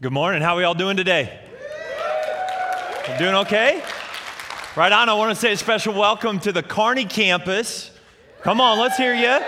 Good morning. How are we all doing today? Doing okay? Right on. I want to say a special welcome to the Kearney campus. Come on, let's hear you.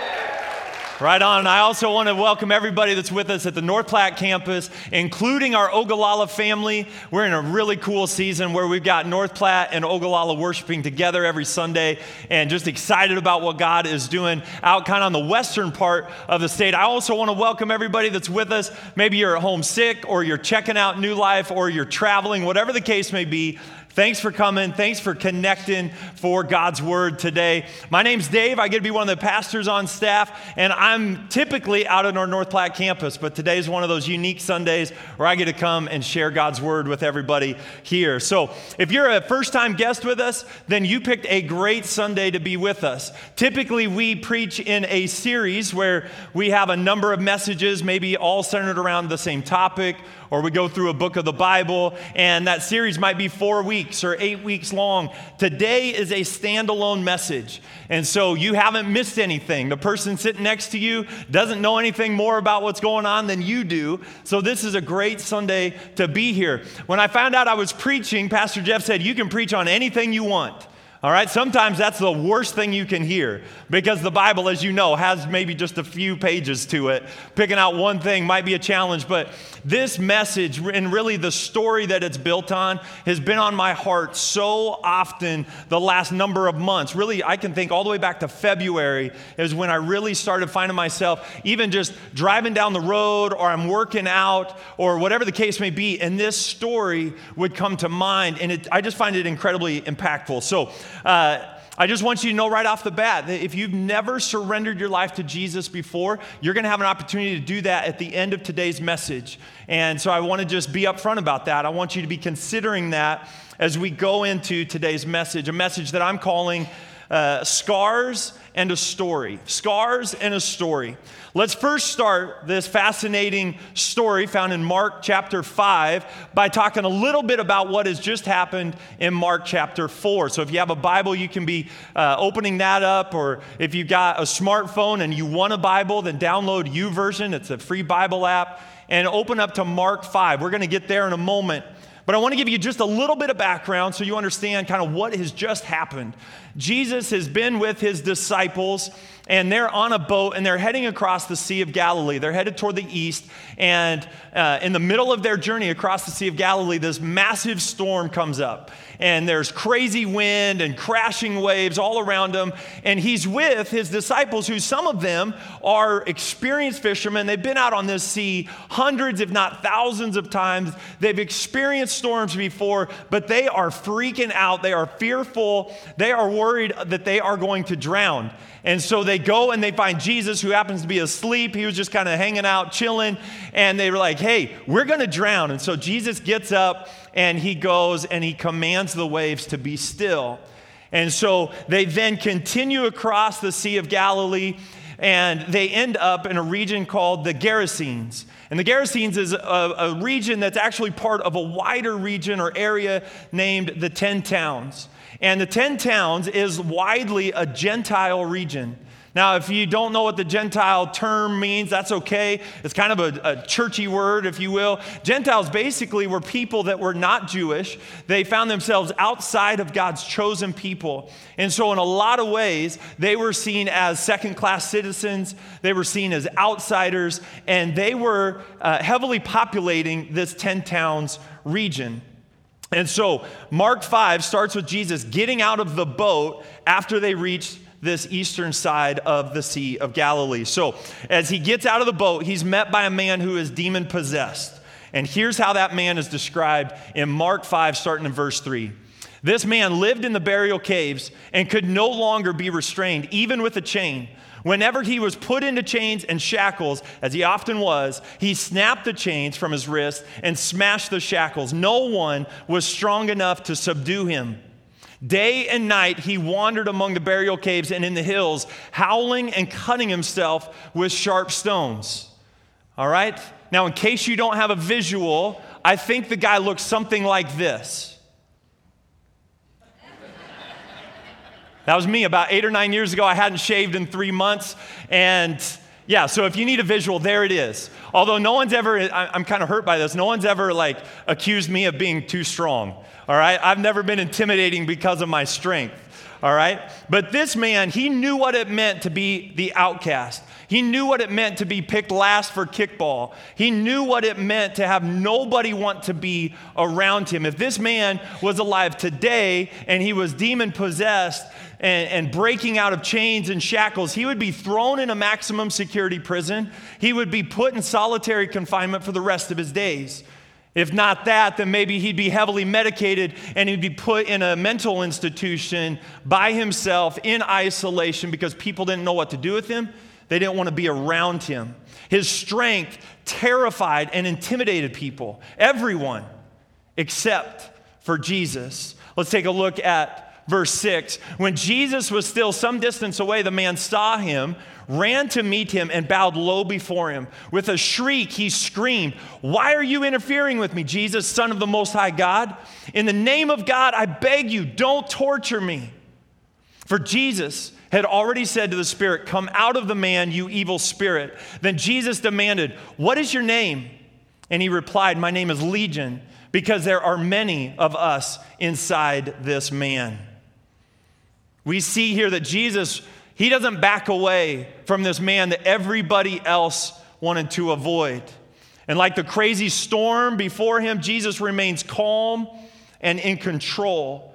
Right on. I also want to welcome everybody that's with us at the North Platte campus, including our Ogallala family. We're in a really cool season where we've got North Platte and Ogallala worshiping together every Sunday and just excited about what God is doing out kind of on the western part of the state. I also want to welcome everybody that's with us. Maybe you're at home sick or you're checking out New Life or you're traveling, whatever the case may be. Thanks for coming. Thanks for connecting for God's Word today. My name's Dave. I get to be one of the pastors on staff, and I'm typically out at our North Platte campus, but today's one of those unique Sundays where I get to come and share God's Word with everybody here. So if you're a first time guest with us, then you picked a great Sunday to be with us. Typically, we preach in a series where we have a number of messages, maybe all centered around the same topic or we go through a book of the Bible, and that series might be four weeks or eight weeks long. Today is a standalone message. And so you haven't missed anything. The person sitting next to you doesn't know anything more about what's going on than you do. So this is a great Sunday to be here. When I found out I was preaching, Pastor Jeff said, You can preach on anything you want. All right, sometimes that's the worst thing you can hear because the Bible, as you know, has maybe just a few pages to it. Picking out one thing might be a challenge, but this message and really the story that it's built on has been on my heart so often the last number of months. Really, I can think all the way back to February is when I really started finding myself even just driving down the road or I'm working out or whatever the case may be, and this story would come to mind, and it, I just find it incredibly impactful. So, uh, I just want you to know right off the bat that if you've never surrendered your life to Jesus before, you're going to have an opportunity to do that at the end of today's message. And so I want to just be upfront about that. I want you to be considering that as we go into today's message, a message that I'm calling uh, Scars and a Story. Scars and a Story. Let's first start this fascinating story found in Mark chapter 5 by talking a little bit about what has just happened in Mark chapter 4. So if you have a Bible, you can be uh, opening that up, or if you've got a smartphone and you want a Bible, then download YouVersion. It's a free Bible app, and open up to Mark 5. We're going to get there in a moment. But I want to give you just a little bit of background so you understand kind of what has just happened. Jesus has been with his disciples and they're on a boat and they're heading across the Sea of Galilee. They're headed toward the east, and uh, in the middle of their journey across the Sea of Galilee, this massive storm comes up and there's crazy wind and crashing waves all around him. And he's with his disciples, who some of them are experienced fishermen. They've been out on this sea hundreds, if not thousands of times. They've experienced storms before, but they are freaking out. They are fearful. They are worried that they are going to drown. And so they go and they find Jesus, who happens to be asleep. He was just kind of hanging out, chilling. And they were like, hey, we're going to drown. And so Jesus gets up and he goes and he commands the waves to be still. And so they then continue across the Sea of Galilee and they end up in a region called the Gerasenes. And the Gerasenes is a, a, region that's actually part of a wider region or area named the Ten Towns. And the Ten Towns is widely a Gentile region. Now, if you don't know what the Gentile term means, that's okay. It's kind of a, a, churchy word, if you will. Gentiles basically were people that were not Jewish. They found themselves outside of God's chosen people. And so, in a lot of ways, they were seen as second class citizens, they were seen as outsiders, and they were uh, heavily populating this 10 towns region. And so, Mark 5 starts with Jesus getting out of the boat after they reached this eastern side of the Sea of Galilee. So, as he gets out of the boat, he's met by a man who is demon possessed. And here's how that man is described in Mark 5, starting in verse 3. This man lived in the burial caves and could no longer be restrained, even with a chain. Whenever he was put into chains and shackles, as he often was, he snapped the chains from his wrists and smashed the shackles. No one was strong enough to subdue him. Day and night he wandered among the burial caves and in the hills, howling and cutting himself with sharp stones. All right? Now, in case you don't have a visual, I think the guy looks something like this. That was me about eight or nine years ago. I hadn't shaved in three months, and Yeah, so if you need a visual, there it is. Although no one's ever, I'm kind of hurt by this, no one's ever like accused me of being too strong. All right? I've never been intimidating because of my strength. All right? But this man, he knew what it meant to be the outcast. He knew what it meant to be picked last for kickball. He knew what it meant to have nobody want to be around him. If this man was alive today and he was demon possessed and, and, breaking out of chains and shackles, he would be thrown in a maximum security prison. He would be put in solitary confinement for the rest of his days. If not that, then maybe he'd be heavily medicated and he'd be put in a mental institution by himself in isolation because people didn't know what to do with him. They didn't want to be around him. His strength terrified and intimidated people, everyone except for Jesus. Let's take a look at verse 6. When Jesus was still some distance away, the man saw him, ran to meet him, and bowed low before him. With a shriek, he screamed, Why are you interfering with me, Jesus, Son of the Most High God? In the name of God, I beg you, don't torture me. For Jesus, had already said to the spirit, Come out of the man, you evil spirit. Then Jesus demanded, What is your name? And he replied, My name is Legion, because there are many of us inside this man. We see here that Jesus, he doesn't back away from this man that everybody else wanted to avoid. And like the crazy storm before him, Jesus remains calm and in control.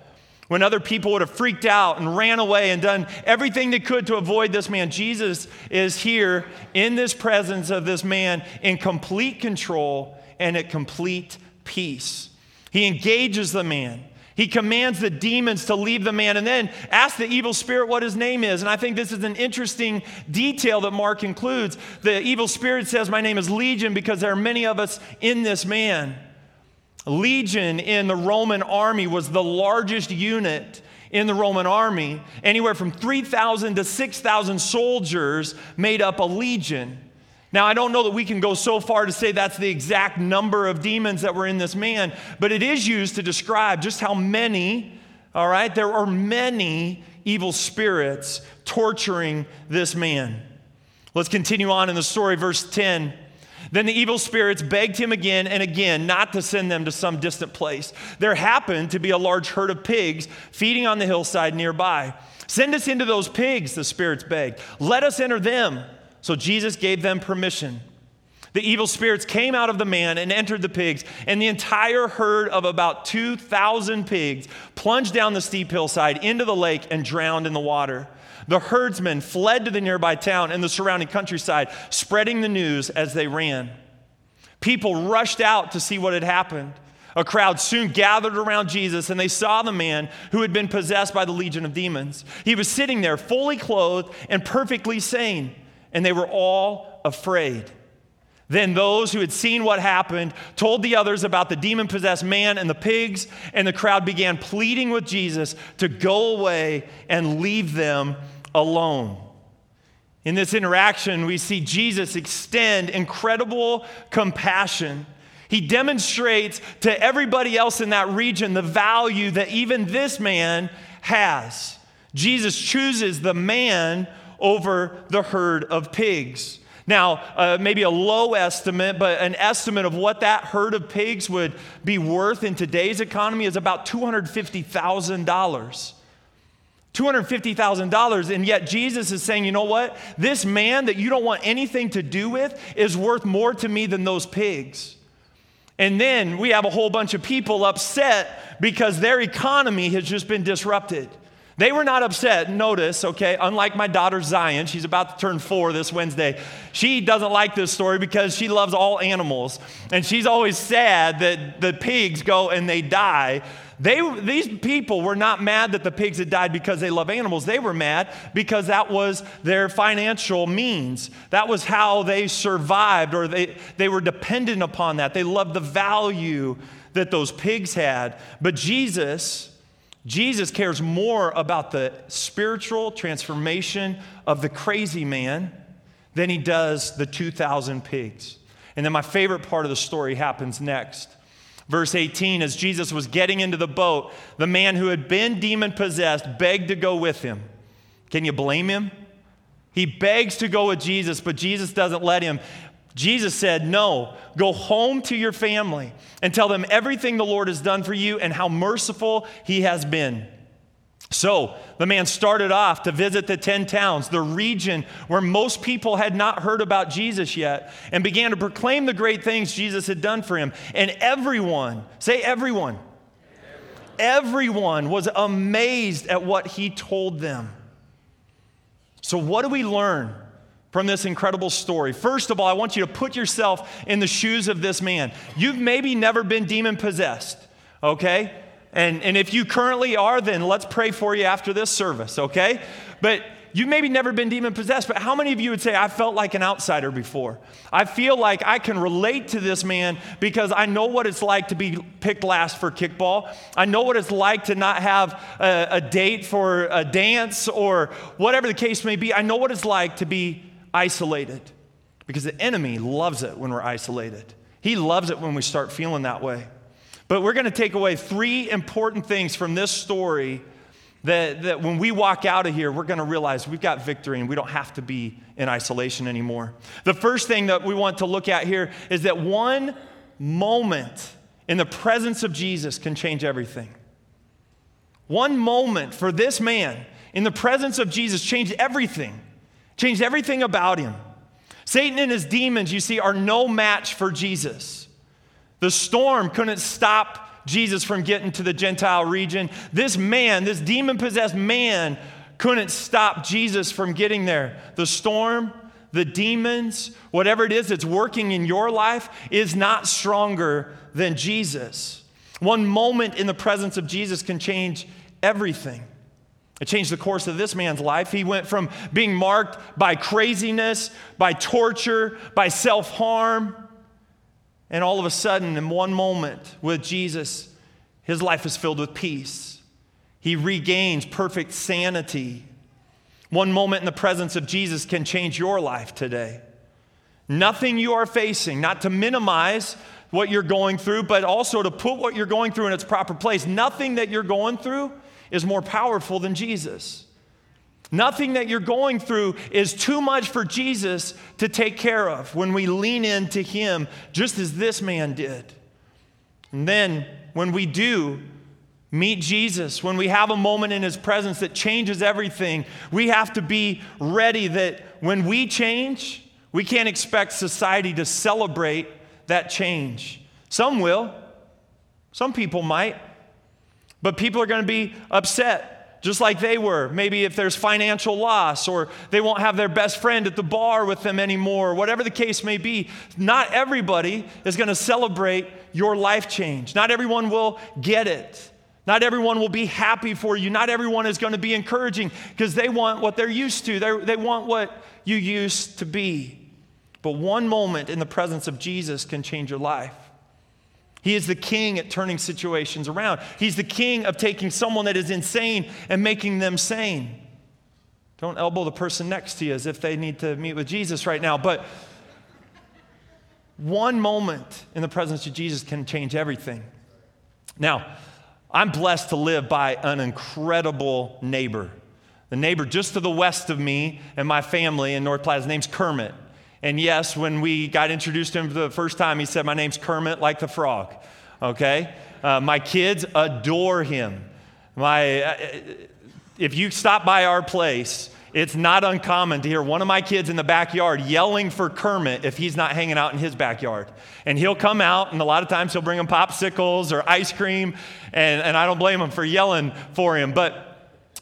When other people would have freaked out and ran away and done everything they could to avoid this man, Jesus is here in this presence of this man in complete control and at complete peace. He engages the man. He commands the demons to leave the man and then asks the evil spirit what his name is. And I think this is an interesting detail that Mark includes. The evil spirit says, My name is Legion because there are many of us in this man. Legion in the Roman army was the largest unit in the Roman army. Anywhere from 3,000 to 6,000 soldiers made up a legion. Now, I don't know that we can go so far to say that's the exact number of demons that were in this man, but it is used to describe just how many, all right, there are many evil spirits torturing this man. Let's continue on in the story, verse 10. Then the evil spirits begged him again and again not to send them to some distant place. There happened to be a large herd of pigs feeding on the hillside nearby. Send us into those pigs, the spirits begged. Let us enter them. So Jesus gave them permission. The evil spirits came out of the man and entered the pigs, and the entire herd of about 2,000 pigs plunged down the steep hillside into the lake and drowned in the water. The herdsmen fled to the nearby town and the surrounding countryside, spreading the news as they ran. People rushed out to see what had happened. A crowd soon gathered around Jesus and they saw the man who had been possessed by the legion of demons. He was sitting there fully clothed and perfectly sane, and they were all afraid. Then those who had seen what happened told the others about the demon possessed man and the pigs, and the crowd began pleading with Jesus to go away and leave them alone. In this interaction, we see Jesus extend incredible compassion. He demonstrates to everybody else in that region the value that even this man has. Jesus chooses the man over the herd of pigs. Now, uh, maybe a low estimate, but an estimate of what that herd of pigs would be worth in today's economy is about $250,000. $250,000. And yet Jesus is saying, you know what? This man that you don't want anything to do with is worth more to me than those pigs. And then we have a whole bunch of people upset because their economy has just been disrupted. They were not upset, notice, okay? Unlike my daughter Zion, she's about to turn four this Wednesday. She doesn't like this story because she loves all animals. And she's always sad that the pigs go and they die. They, these people were not mad that the pigs had died because they love animals. They were mad because that was their financial means. That was how they survived, or they, they were dependent upon that. They loved the value that those pigs had. But Jesus, Jesus cares more about the spiritual transformation of the crazy man than he does the 2,000 pigs. And then my favorite part of the story happens next. Verse 18 As Jesus was getting into the boat, the man who had been demon possessed begged to go with him. Can you blame him? He begs to go with Jesus, but Jesus doesn't let him. Jesus said, No, go home to your family and tell them everything the Lord has done for you and how merciful he has been. So the man started off to visit the 10 towns, the region where most people had not heard about Jesus yet, and began to proclaim the great things Jesus had done for him. And everyone, say everyone, everyone was amazed at what he told them. So, what do we learn from this incredible story? First of all, I want you to put yourself in the shoes of this man. You've maybe never been demon possessed, okay? And, and if you currently are, then let's pray for you after this service, okay? But you've maybe never been demon possessed, but how many of you would say, I felt like an outsider before? I feel like I can relate to this man because I know what it's like to be picked last for kickball. I know what it's like to not have a, a date for a dance or whatever the case may be. I know what it's like to be isolated because the enemy loves it when we're isolated. He loves it when we start feeling that way. But we're going to take away three important things from this story that, that when we walk out of here, we're going to realize we've got victory and we don't have to be in isolation anymore. The first thing that we want to look at here is that one moment in the presence of Jesus can change everything. One moment for this man in the presence of Jesus changed everything, changed everything about him. Satan and his demons, you see, are no match for Jesus. The storm couldn't stop Jesus from getting to the Gentile region. This man, this demon possessed man, couldn't stop Jesus from getting there. The storm, the demons, whatever it is that's working in your life is not stronger than Jesus. One moment in the presence of Jesus can change everything. It changed the course of this man's life. He went from being marked by craziness, by torture, by self harm and all of a sudden, in one moment with Jesus, his life is filled with peace. He regains perfect sanity. One moment in the presence of Jesus can change your life today. Nothing you are facing, not to minimize what you're going through, but also to put what you're going through in its proper place. Nothing that you're going through is more powerful than Jesus. Nothing that you're going through is too much for Jesus to take care of when we lean into Him, just as this man did. And then when we do meet Jesus, when we have a moment in His presence that changes everything, we have to be ready that when we change, we can't expect society to celebrate that change. Some will, some people might, but people are going to be upset just like they were. Maybe if there's financial loss or they won't have their best friend at the bar with them anymore, whatever the case may be, not everybody is going to celebrate your life change. Not everyone will get it. Not everyone will be happy for you. Not everyone is going to be encouraging because they want what they're used to. They're, they want what you used to be. But one moment in the presence of Jesus can change your life. He is the king at turning situations around. He's the king of taking someone that is insane and making them sane. Don't elbow the person next to you as if they need to meet with Jesus right now. But one moment in the presence of Jesus can change everything. Now, I'm blessed to live by an incredible neighbor. The neighbor just to the west of me and my family in North Platte, his name's Kermit. And yes, when we got introduced to him for the first time, he said, My name's Kermit like the frog. Okay? Uh, my kids adore him. My, uh, if you stop by our place, it's not uncommon to hear one of my kids in the backyard yelling for Kermit if he's not hanging out in his backyard. And he'll come out, and a lot of times he'll bring him popsicles or ice cream, and, and I don't blame him for yelling for him. But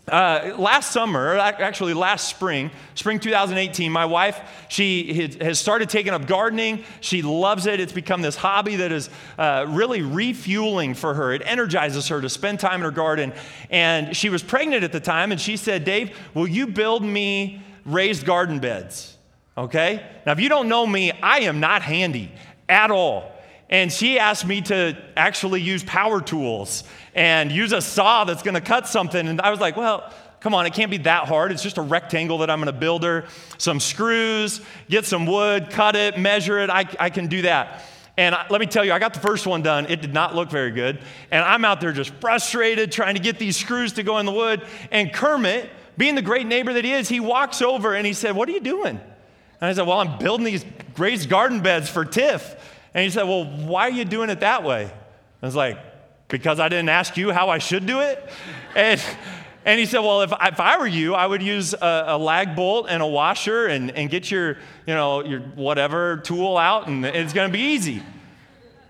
uh, last summer, actually last spring, spring 2018, my wife, she has started taking up gardening. She loves it. It's become this hobby that is uh, really refueling for her. It energizes her to spend time in her garden. And she was pregnant at the time, and she said, Dave, will you build me raised garden beds? Okay? Now, if you don't know me, I am not handy at all. And she asked me to actually use power tools and use a saw that's going to cut something. And I was like, well, come on, it can't be that hard. It's just a rectangle that I'm going to build her, some screws, get some wood, cut it, measure it. I, I can do that. And let me tell you, I got the first one done. It did not look very good. And I'm out there just frustrated trying to get these screws to go in the wood. And Kermit being the great neighbor that he is, he walks over and he said, What are you doing? And I said, Well, I'm building these raised garden beds for Tiff. And he said, Well, why are you doing it that way? I was like, Because I didn't ask you how I should do it? And, and he said, Well, if, if I were you, I would use a, a lag bolt and a washer and, and get your, you know, your whatever tool out, and it's going to be easy.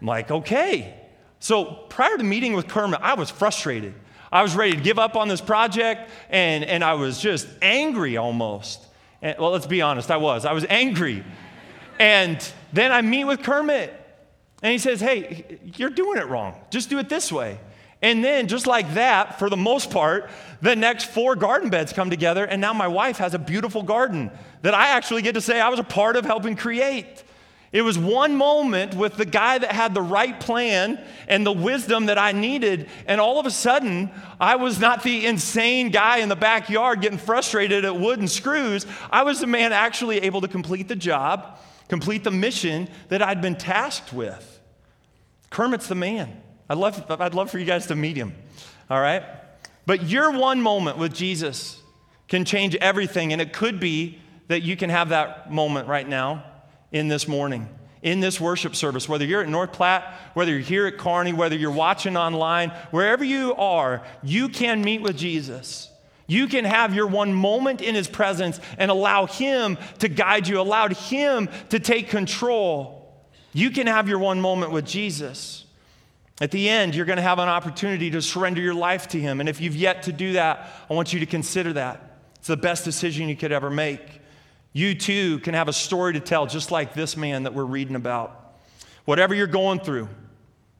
I'm like, Okay. So prior to meeting with Kermit, I was frustrated. I was ready to give up on this project, and, and I was just angry almost. And, well, let's be honest, I was. I was angry. And then I meet with Kermit, and he says, Hey, you're doing it wrong. Just do it this way. And then, just like that, for the most part, the next four garden beds come together, and now my wife has a beautiful garden that I actually get to say I was a part of helping create. It was one moment with the guy that had the right plan and the wisdom that I needed. And all of a sudden, I was not the insane guy in the backyard getting frustrated at wood and screws. I was the man actually able to complete the job, complete the mission that I'd been tasked with. Kermit's the man. I'd love, I'd love for you guys to meet him. All right? But your one moment with Jesus can change everything. And it could be that you can have that moment right now in this morning, in this worship service, whether you're at North Platte, whether you're here at Kearney, whether you're watching online, wherever you are, you can meet with Jesus. You can have your one moment in his presence and allow him to guide you, allow him to take control. You can have your one moment with Jesus. At the end, you're going to have an opportunity to surrender your life to him. And if you've yet to do that, I want you to consider that. It's the best decision you could ever make. You too can have a story to tell, just like this man that we're reading about. Whatever you're going through,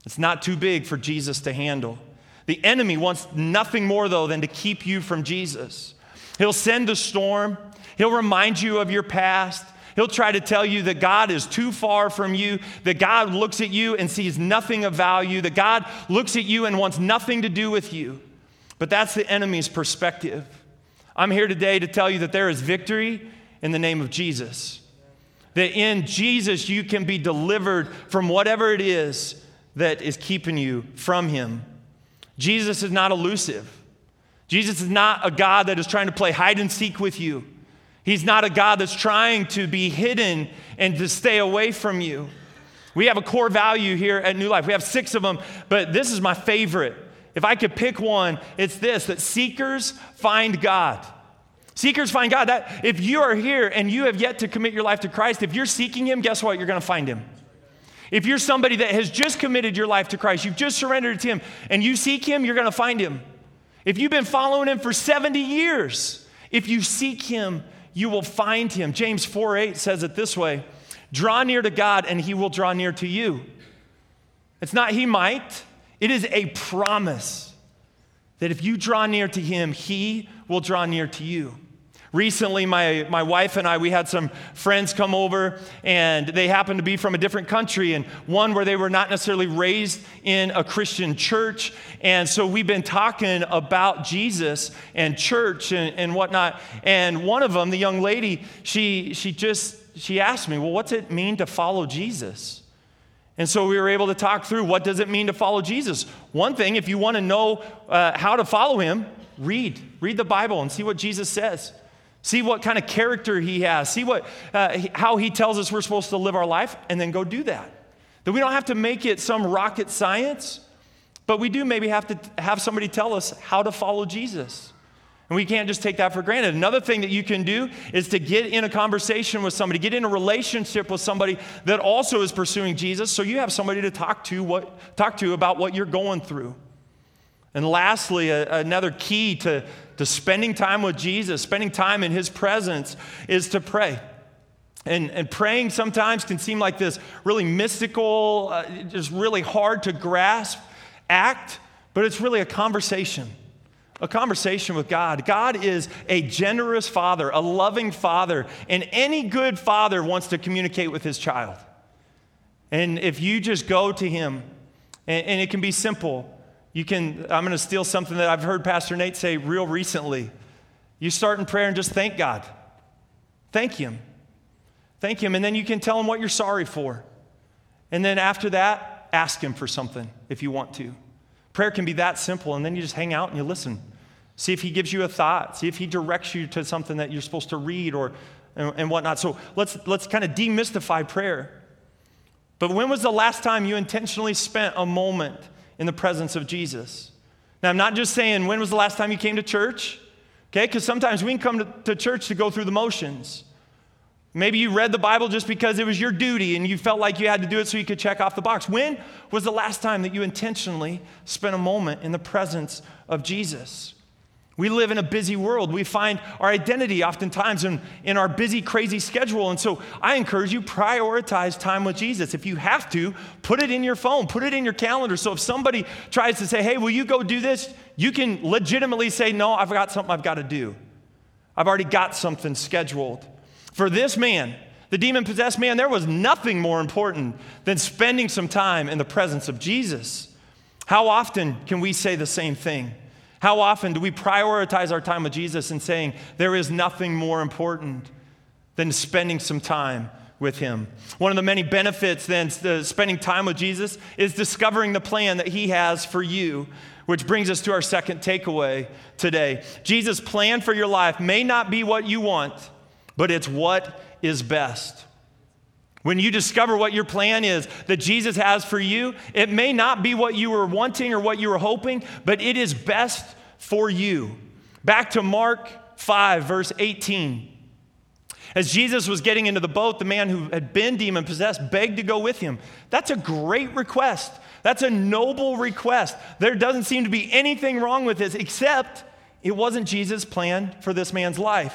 it's not too big for Jesus to handle. The enemy wants nothing more, though, than to keep you from Jesus. He'll send a storm, he'll remind you of your past. He'll try to tell you that God is too far from you, that God looks at you and sees nothing of value, that God looks at you and wants nothing to do with you. But that's the enemy's perspective. I'm here today to tell you that there is victory in the name of Jesus. That in Jesus you can be delivered from whatever it is that is keeping you from Him. Jesus is not elusive. Jesus is not a God that is trying to play hide and seek with you. He's not a God that's trying to be hidden and to stay away from you. We have a core value here at New Life. We have six of them, but this is my favorite. If I could pick one, it's this that seekers find God. Seekers find God. That if you are here and you have yet to commit your life to Christ, if you're seeking Him, guess what? You're going to find Him. If you're somebody that has just committed your life to Christ, you've just surrendered to Him, and you seek Him, you're going to find Him. If you've been following Him for 70 years, if you seek Him, you will find Him. James 4 8 says it this way Draw near to God, and He will draw near to you. It's not He might, it is a promise that if you draw near to Him, He will draw near to you. Recently, my, my wife and I, we had some friends come over, and they happened to be from a different country, and one where they were not necessarily raised in a Christian church. And so we've been talking about Jesus and church and, and whatnot. And one of them, the young lady, she, she just, she asked me, well, what's it mean to follow Jesus? And so we were able to talk through what does it mean to follow Jesus. One thing, if you want to know uh, how to follow him, read. Read the Bible and see what Jesus says. See what kind of character he has. See what, uh, how he tells us we're supposed to live our life, and then go do that. That we don't have to make it some rocket science, but we do maybe have to have somebody tell us how to follow Jesus. And we can't just take that for granted. Another thing that you can do is to get in a conversation with somebody, get in a relationship with somebody that also is pursuing Jesus, so you have somebody to talk to, what, talk to about what you're going through. And lastly, a, another key to, to spending time with Jesus, spending time in His presence, is to pray. And, and praying sometimes can seem like this really mystical, uh, just really hard to grasp act, but it's really a conversation. A conversation with God. God is a generous father, a loving father, and any good father wants to communicate with his child. And if you just go to him, and, and it can be simple, you can, I'm going to steal something that I've heard Pastor Nate say real recently. You start in prayer and just thank God. Thank Him. Thank Him. And then you can tell Him what you're sorry for. And then after that, ask Him for something if you want to. Prayer can be that simple. And then you just hang out and you listen. See if he gives you a thought. See if he directs you to something that you're supposed to read or and, and whatnot. So let's let's kind of demystify prayer. But when was the last time you intentionally spent a moment in the presence of Jesus? Now, I'm not just saying when was the last time you came to church, okay? Because sometimes we can come to, to church to go through the motions. Maybe you read the Bible just because it was your duty and you felt like you had to do it so you could check off the box. When was the last time that you intentionally spent a moment in the presence of Jesus? We live in a busy world. We find our identity oftentimes in, in our busy, crazy schedule. And so I encourage you, prioritize time with Jesus. If you have to, put it in your phone, put it in your calendar. So if somebody tries to say, hey, will you go do this? You can legitimately say, no, I've got something I've got to do. I've already got something scheduled. For this man, the demon possessed man, there was nothing more important than spending some time in the presence of Jesus. How often can we say the same thing? How often do we prioritize our time with Jesus and saying, there is nothing more important than spending some time with Him? One of the many benefits then spending time with Jesus is discovering the plan that He has for you, which brings us to our second takeaway today. Jesus' plan for your life may not be what you want, but it's what is best. When you discover what your plan is that Jesus has for you, it may not be what you were wanting or what you were hoping, but it is best for you. Back to Mark 5, verse 18. As Jesus was getting into the boat, the man who had been demon possessed begged to go with him. That's a great request. That's a noble request. There doesn't seem to be anything wrong with this, except it wasn't Jesus' plan for this man's life.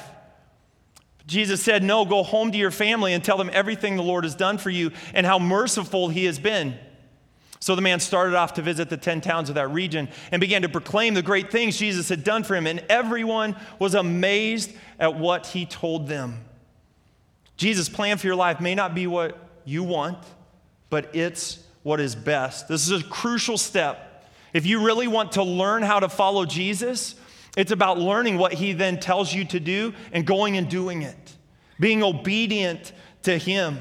Jesus said, No, go home to your family and tell them everything the Lord has done for you and how merciful he has been. So the man started off to visit the 10 towns of that region and began to proclaim the great things Jesus had done for him, and everyone was amazed at what he told them. Jesus' plan for your life may not be what you want, but it's what is best. This is a crucial step. If you really want to learn how to follow Jesus, it's about learning what he then tells you to do and going and doing it, being obedient to him.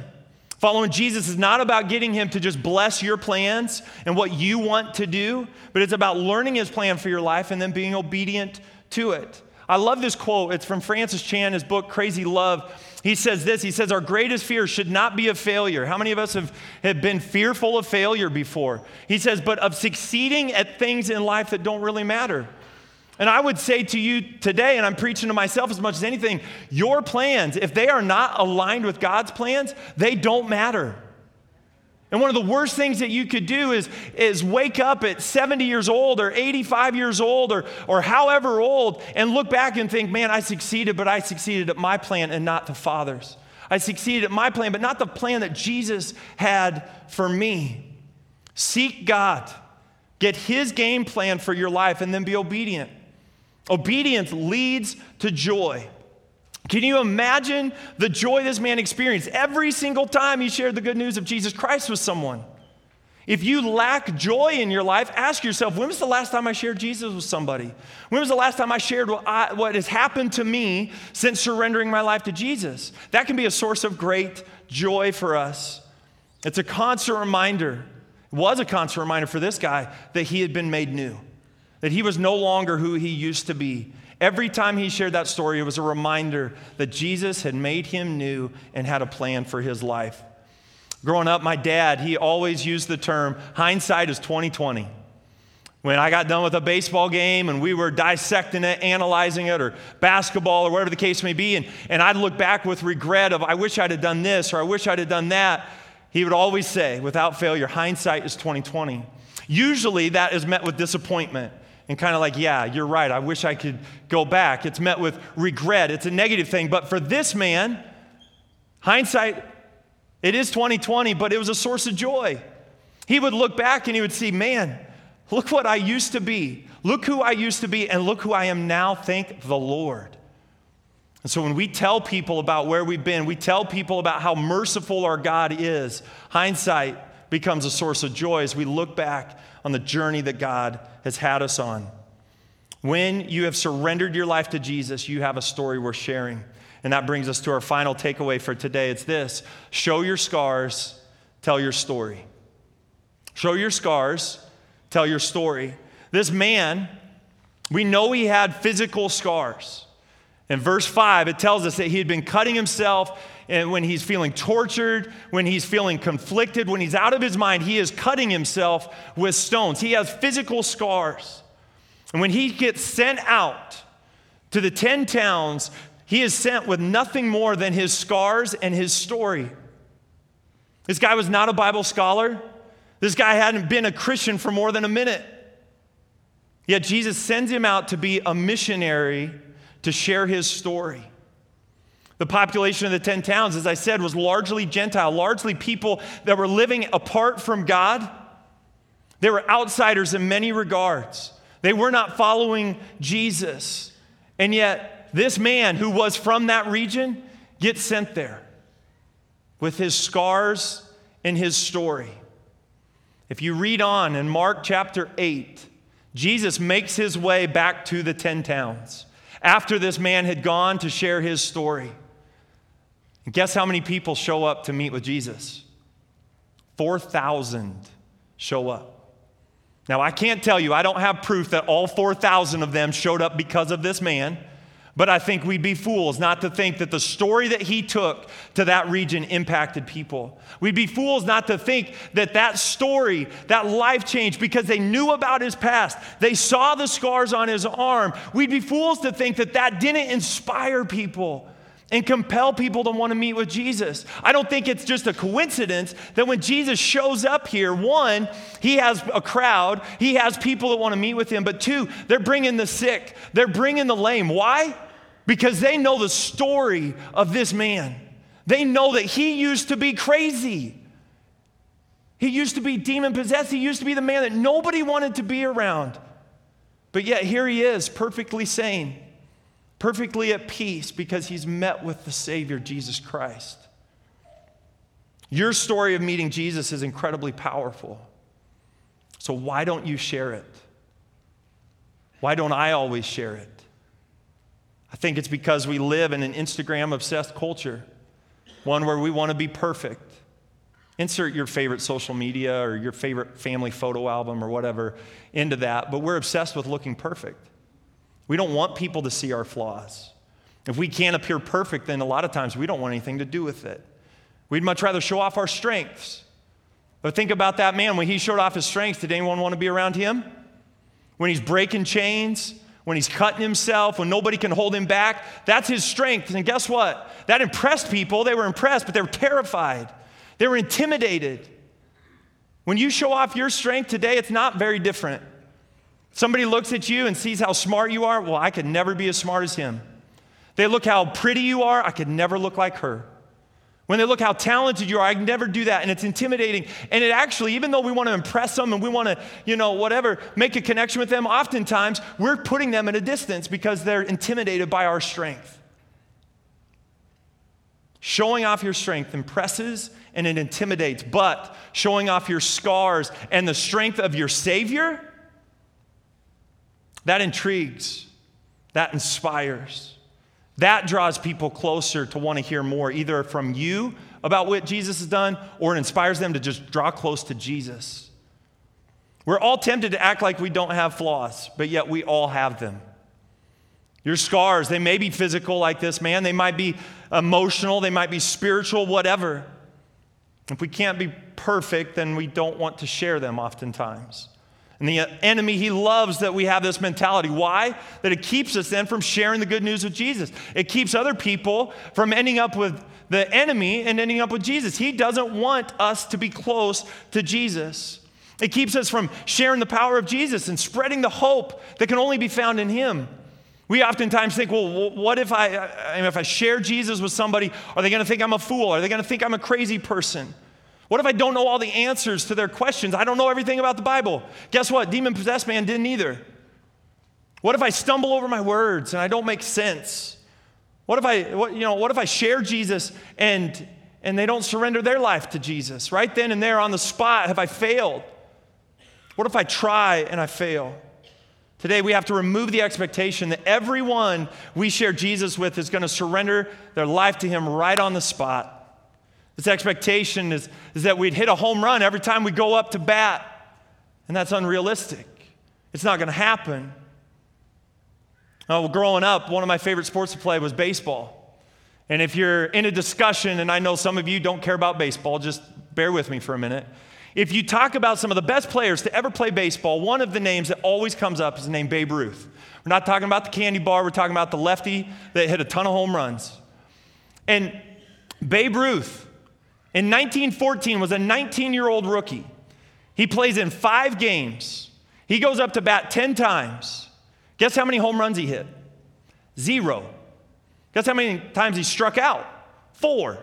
Following Jesus is not about getting him to just bless your plans and what you want to do, but it's about learning his plan for your life and then being obedient to it. I love this quote. It's from Francis Chan, his book, Crazy Love. He says this He says, Our greatest fear should not be of failure. How many of us have, have been fearful of failure before? He says, but of succeeding at things in life that don't really matter. And I would say to you today, and I'm preaching to myself as much as anything, your plans, if they are not aligned with God's plans, they don't matter. And one of the worst things that you could do is, is wake up at 70 years old or 85 years old or, or however old and look back and think, man, I succeeded, but I succeeded at my plan and not the Father's. I succeeded at my plan, but not the plan that Jesus had for me. Seek God, get His game plan for your life, and then be obedient. Obedience leads to joy. Can you imagine the joy this man experienced every single time he shared the good news of Jesus Christ with someone? If you lack joy in your life, ask yourself when was the last time I shared Jesus with somebody? When was the last time I shared what, I, what has happened to me since surrendering my life to Jesus? That can be a source of great joy for us. It's a constant reminder, it was a constant reminder for this guy that he had been made new that he was no longer who he used to be. Every time he shared that story, it was a reminder that Jesus had made him new and had a plan for his life. Growing up, my dad, he always used the term hindsight is 2020. When I got done with a baseball game and we were dissecting it, analyzing it, or basketball, or whatever the case may be, and, and I'd look back with regret of, I wish I'd have done this, or I wish I'd have done that, he would always say, without failure, hindsight is 2020. Usually that is met with disappointment and kind of like, yeah, you're right. I wish I could go back. It's met with regret. It's a negative thing. But for this man, hindsight, it is 2020, but it was a source of joy. He would look back and he would see, man, look what I used to be. Look who I used to be, and look who I am now. Thank the Lord. And so when we tell people about where we've been, we tell people about how merciful our God is, hindsight becomes a source of joy as we look back on the journey that God has had us on. When you have surrendered your life to Jesus, you have a story worth sharing. And that brings us to our final takeaway for today. It's this show your scars, tell your story. Show your scars, tell your story. This man We know he had physical scars. In verse 5, it tells us that he had been cutting himself when he's feeling tortured, when he's feeling conflicted, when he's out of his mind, he is cutting himself with stones. He has physical scars. And when he gets sent out to the 10 towns, he is sent with nothing more than his scars and his story. This guy was not a Bible scholar. This guy hadn't been a Christian for more than a minute. Yet Jesus sends him out to be a missionary to share his story. The population of the 10 towns, as I said, was largely Gentile, largely people that were living apart from God. They were outsiders in many regards. They were not following Jesus. And yet, this man who was from that region gets sent there with his scars and his story. If you read on in Mark chapter 8, Jesus makes his way back to the 10 towns after this man had gone to share his story. Guess how many people show up to meet with Jesus? 4,000 show up. Now, I can't tell you, I don't have proof that all 4,000 of them showed up because of this man, but I think we'd be fools not to think that the story that he took to that region impacted people. We'd be fools not to think that that story, that life change, because they knew about his past, they saw the scars on his arm. We'd be fools to think that that didn't inspire people and compel people to want to meet with Jesus. I don't think it's just a coincidence that when Jesus shows up here, one, he has a crowd, he has people that want to meet with him, but two, they're bringing the sick, they're bringing the lame. Why? Because they know the story of this man. They know that he used to be crazy. He used to be demon possessed. He used to be the man that nobody wanted to be around. But yet here he is, perfectly sane perfectly at peace because he's met with the Savior, Jesus Christ. Your story of meeting Jesus is incredibly powerful. So, why don't you share it? Why don't I always share it? I think it's because we live in an Instagram obsessed culture, one where we want to be perfect. Insert your favorite social media or your favorite family photo album or whatever into that, but we're obsessed with looking perfect. We don't want people to see our flaws. If we can't appear perfect, then a lot of times we don't want anything to do with it. We'd much rather show off our strengths. But think about that man. When he showed off his strengths, did anyone want to be around him? When he's breaking chains, when he's cutting himself, when nobody can hold him back, that's his strength. And guess what? That impressed people. They were impressed, but they were terrified. They were intimidated. When you show off your strength today, it's not very different. Somebody looks at you and sees how smart you are. Well, I could never be as smart as him. They look how pretty you are. I could never look like her. When they look how talented you are, I can never do that. And it's intimidating. And it actually, even though we want to impress them and we want to, you know, whatever, make a connection with them, oftentimes we're putting them at a distance because they're intimidated by our strength. Showing off your strength impresses and it intimidates, but showing off your scars and the strength of your Savior that intrigues, that inspires. That draws people closer to want to hear more, either from you about what Jesus has done or it inspires them to just draw close to Jesus. We're all tempted to act like we don't have flaws, but yet we all have them. Your scars, they may be physical like this man, they might be emotional, they might be spiritual, whatever. If we can't be perfect, then we don't want to share them oftentimes. And the enemy, he loves that we have this mentality. Why? That it keeps us then from sharing the good news with Jesus. It keeps other people from ending up with the enemy and ending up with Jesus. He doesn't want us to be close to Jesus. It keeps us from sharing the power of Jesus and spreading the hope that can only be found in Him. We oftentimes think, well, what if I, I mean, if I share Jesus with somebody, are they going to think I'm a fool? Are they going to think I'm a crazy person? What if I don't know all the answers to their questions? I don't know everything about the Bible. Guess what? Demon possessed man didn't either. What if I stumble over my words and I don't make sense? What if I, what, you know, what if I share Jesus and, and they don't surrender their life to Jesus? Right then and there on the spot, have I failed? What if I try and I fail? Today, we have to remove the expectation that everyone we share Jesus with is going to surrender their life to Him right on the spot. This expectation is, is that we'd hit a home run every time we go up to bat, and that's unrealistic. It's not going to happen. Now, growing up, one of my favorite sports to play was baseball. And if you're in a discussion, and I know some of you don't care about baseball, just bear with me for a minute. If you talk about some of the best players to ever play baseball, one of the names that always comes up is the name Babe Ruth. We're not talking about the candy bar, we're talking about the lefty that hit a ton of home runs. And Babe Ruth in 1914 was a 19 year old rookie. He plays in five games, he goes up to bat 10 times. Guess how many home runs he hit? Zero. Guess how many times he struck out? Four.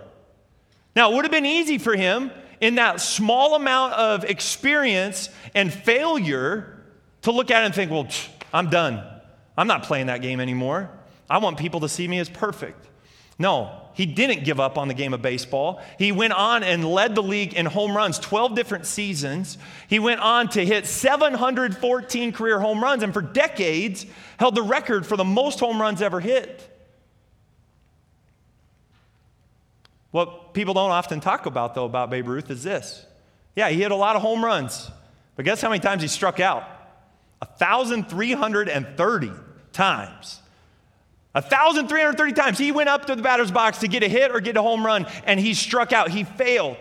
Now, it would have been easy for him in that small amount of experience and failure to look at it and think, well, I'm done. I'm not playing that game anymore. I want people to see me as perfect. No, he didn't give up on the game of baseball. He went on and led the league in home runs 12 different seasons. He went on to hit 714 career home runs and for decades held the record for the most home runs ever hit. What people don't often talk about, though, about Babe Ruth is this. Yeah, he hit a lot of home runs, but guess how many times he struck out? 1,330 times. 1,330 times. He went up to the batter's box to get a hit or get a home run, and he struck out. He failed.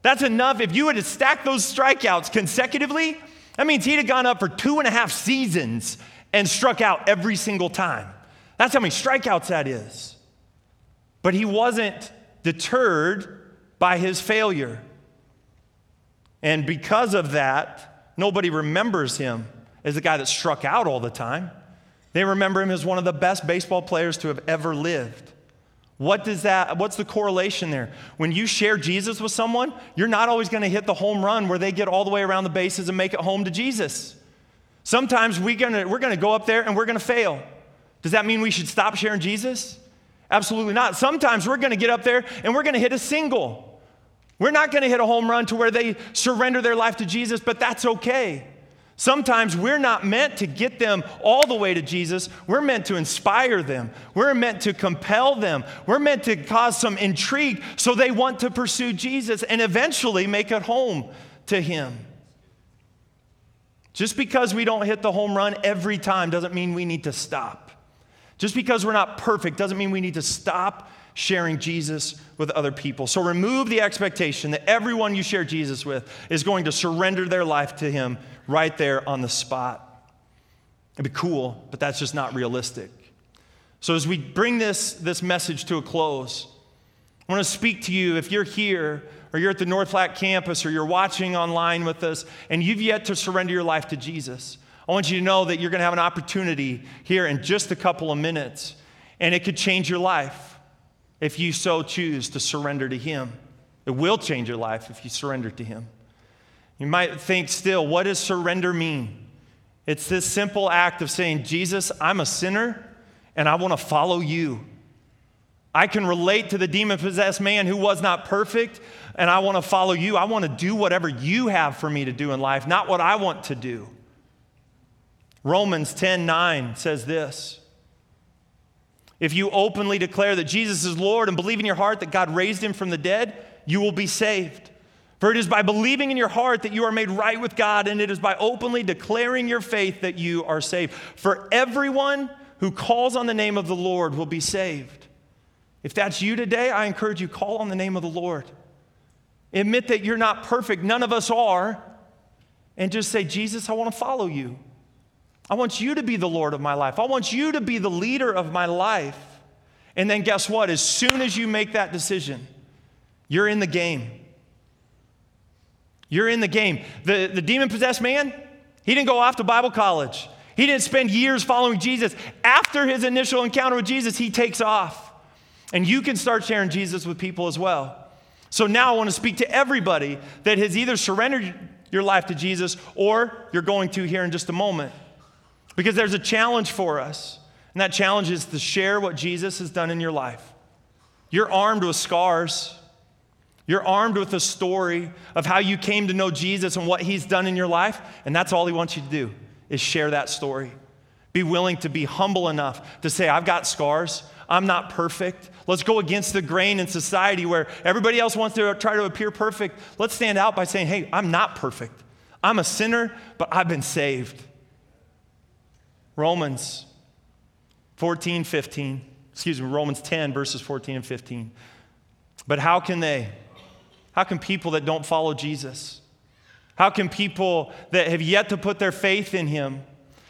That's enough. If you had to stack those strikeouts consecutively, that means he'd have gone up for two and a half seasons and struck out every single time. That's how many strikeouts that is. But he wasn't deterred by his failure. And because of that, nobody remembers him as the guy that struck out all the time. They remember him as one of the best baseball players to have ever lived. What does that, what's the correlation there? When you share Jesus with someone, you're not always going to hit the home run where they get all the way around the bases and make it home to Jesus. Sometimes we gonna, we're going to go up there and we're going to fail. Does that mean we should stop sharing Jesus? Absolutely not. Sometimes we're going to get up there and we're going to hit a single. We're not going to hit a home run to where they surrender their life to Jesus, but that's okay. Sometimes we're not meant to get them all the way to Jesus. We're meant to inspire them. We're meant to compel them. We're meant to cause some intrigue so they want to pursue Jesus and eventually make it home to Him. Just because we don't hit the home run every time doesn't mean we need to stop. Just because we're not perfect doesn't mean we need to stop sharing Jesus with other people. So remove the expectation that everyone you share Jesus with is going to surrender their life to Him right there on the spot. It'd be cool, but that's just not realistic. So as we bring this, this message to a close, I want to speak to you if you're here or you're at the North Platte campus or you're watching online with us and you've yet to surrender your life to Jesus. I want you to know that you're going to have an opportunity here in just a couple of minutes, and it could change your life if you so choose to surrender to Him. It will change your life if you surrender to Him. You might think still, what does surrender mean? It's this simple act of saying, Jesus, I'm a sinner and I want to follow you. I can relate to the demon possessed man who was not perfect, and I want to follow you. I want to do whatever you have for me to do in life, not what I want to do. Romans 10 9 says this If you openly declare that Jesus is Lord and believe in your heart that God raised him from the dead, you will be saved. For it is by believing in your heart that you are made right with God, and it is by openly declaring your faith that you are saved. For everyone who calls on the name of the Lord will be saved. If that's you today, I encourage you call on the name of the Lord. Admit that you're not perfect, none of us are, and just say, Jesus, I want to follow you. I want you to be the Lord of my life. I want you to be the leader of my life. And then guess what? As soon as you make that decision, you're in the game. You're in the game. The, the demon possessed man, he didn't go off to Bible college. He didn't spend years following Jesus. After his initial encounter with Jesus, he takes off. And you can start sharing Jesus with people as well. So now I want to speak to everybody that has either surrendered your life to Jesus or you're going to here in just a moment. Because there's a challenge for us, and that challenge is to share what Jesus has done in your life. You're armed with scars. You're armed with a story of how you came to know Jesus and what he's done in your life, and that's all he wants you to do is share that story. Be willing to be humble enough to say, I've got scars. I'm not perfect. Let's go against the grain in society where everybody else wants to try to appear perfect. Let's stand out by saying, hey, I'm not perfect. I'm a sinner, but I've been saved. Romans 14, 15. Excuse me, Romans 10, verses 14 and 15. But how can they? How can people that don't follow Jesus? How can people that have yet to put their faith in him?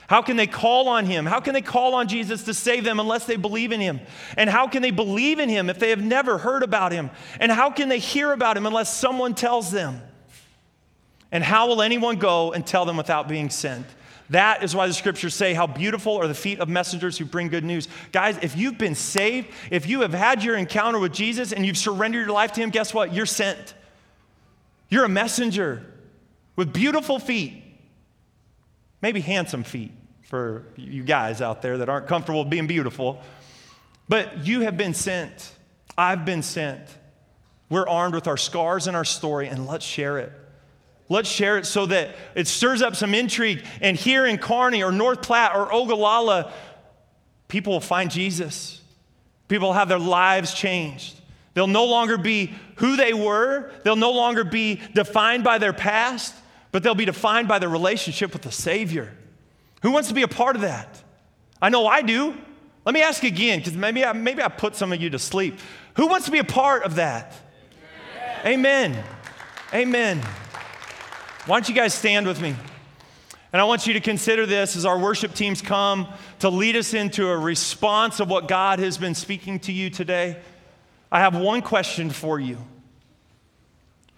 How can they call on him? How can they call on Jesus to save them unless they believe in him? And how can they believe in him if they have never heard about him? And how can they hear about him unless someone tells them? And how will anyone go and tell them without being sent? That is why the scriptures say, How beautiful are the feet of messengers who bring good news. Guys, if you've been saved, if you have had your encounter with Jesus and you've surrendered your life to him, guess what? You're sent. You're a messenger with beautiful feet, maybe handsome feet for you guys out there that aren't comfortable being beautiful. But you have been sent. I've been sent. We're armed with our scars and our story, and let's share it. Let's share it so that it stirs up some intrigue. And here in Kearney or North Platte or Ogallala, people will find Jesus. People will have their lives changed. They'll no longer be who they were, they'll no longer be defined by their past, but they'll be defined by their relationship with the Savior. Who wants to be a part of that? I know I do. Let me ask again, because maybe I, maybe I put some of you to sleep. Who wants to be a part of that? Amen. Amen. Why don't you guys stand with me? And I want you to consider this as our worship teams come to lead us into a response of what God has been speaking to you today. I have one question for you.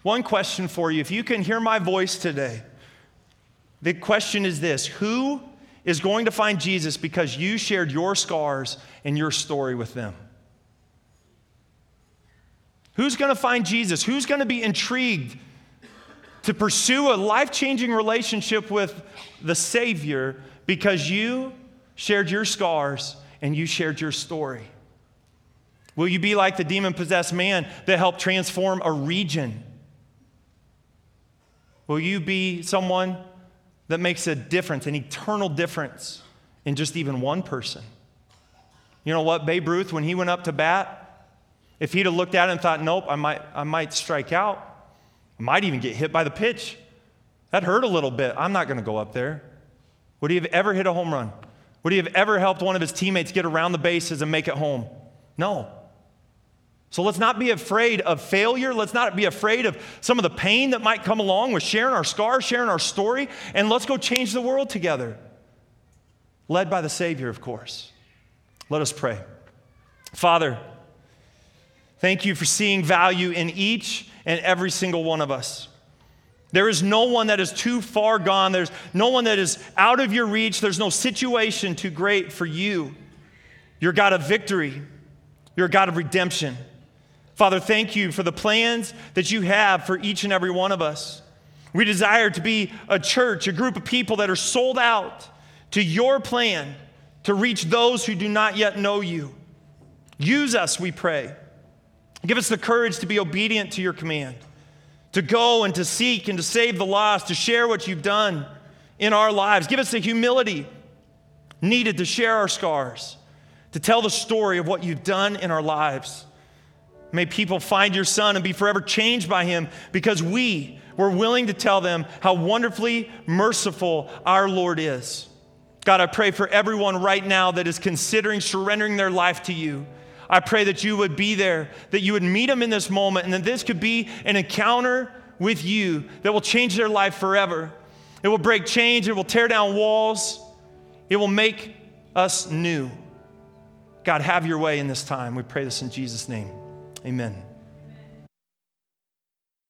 One question for you. If you can hear my voice today, the question is this Who is going to find Jesus because you shared your scars and your story with them? Who's going to find Jesus? Who's going to be intrigued to pursue a life changing relationship with the Savior because you shared your scars and you shared your story? Will you be like the demon possessed man that helped transform a region? Will you be someone that makes a difference, an eternal difference in just even one person. You know what, Babe Ruth, when he went up to bat, if he'd have looked at it and thought, nope, I might, I might strike out, I might even get hit by the pitch. That hurt a little bit. I'm not going to go up there. Would he have ever hit a home run? Would he have ever helped one of his teammates get around the bases and make it home? No. So let's not be afraid of failure. Let's not be afraid of some of the pain that might come along with sharing our scars, sharing our story, and let's go change the world together. Led by the Savior, of course. Let us pray. Father, thank you for seeing value in each and every single one of us. There is no one that is too far gone. There's no one that is out of your reach. There's no situation too great for you. You're God of victory, you're God of redemption. Father, thank you for the plans that you have for each and every one of us. We desire to be a church, a group of people that are sold out to your plan to reach those who do not yet know you. Use us, we pray. Give us the courage to be obedient to your command, to go and to seek and to save the lost, to share what you've done in our lives. Give us the humility needed to share our scars, to tell the story of what you've done in our lives. May people find your son and be forever changed by him because we were willing to tell them how wonderfully merciful our Lord is. God, I pray for everyone right now that is considering surrendering their life to you. I pray that you would be there, that you would meet them in this moment, and that this could be an encounter with you that will change their life forever. It will break chains, it will tear down walls, it will make us new. God, have your way in this time. We pray this in Jesus' name. Amen.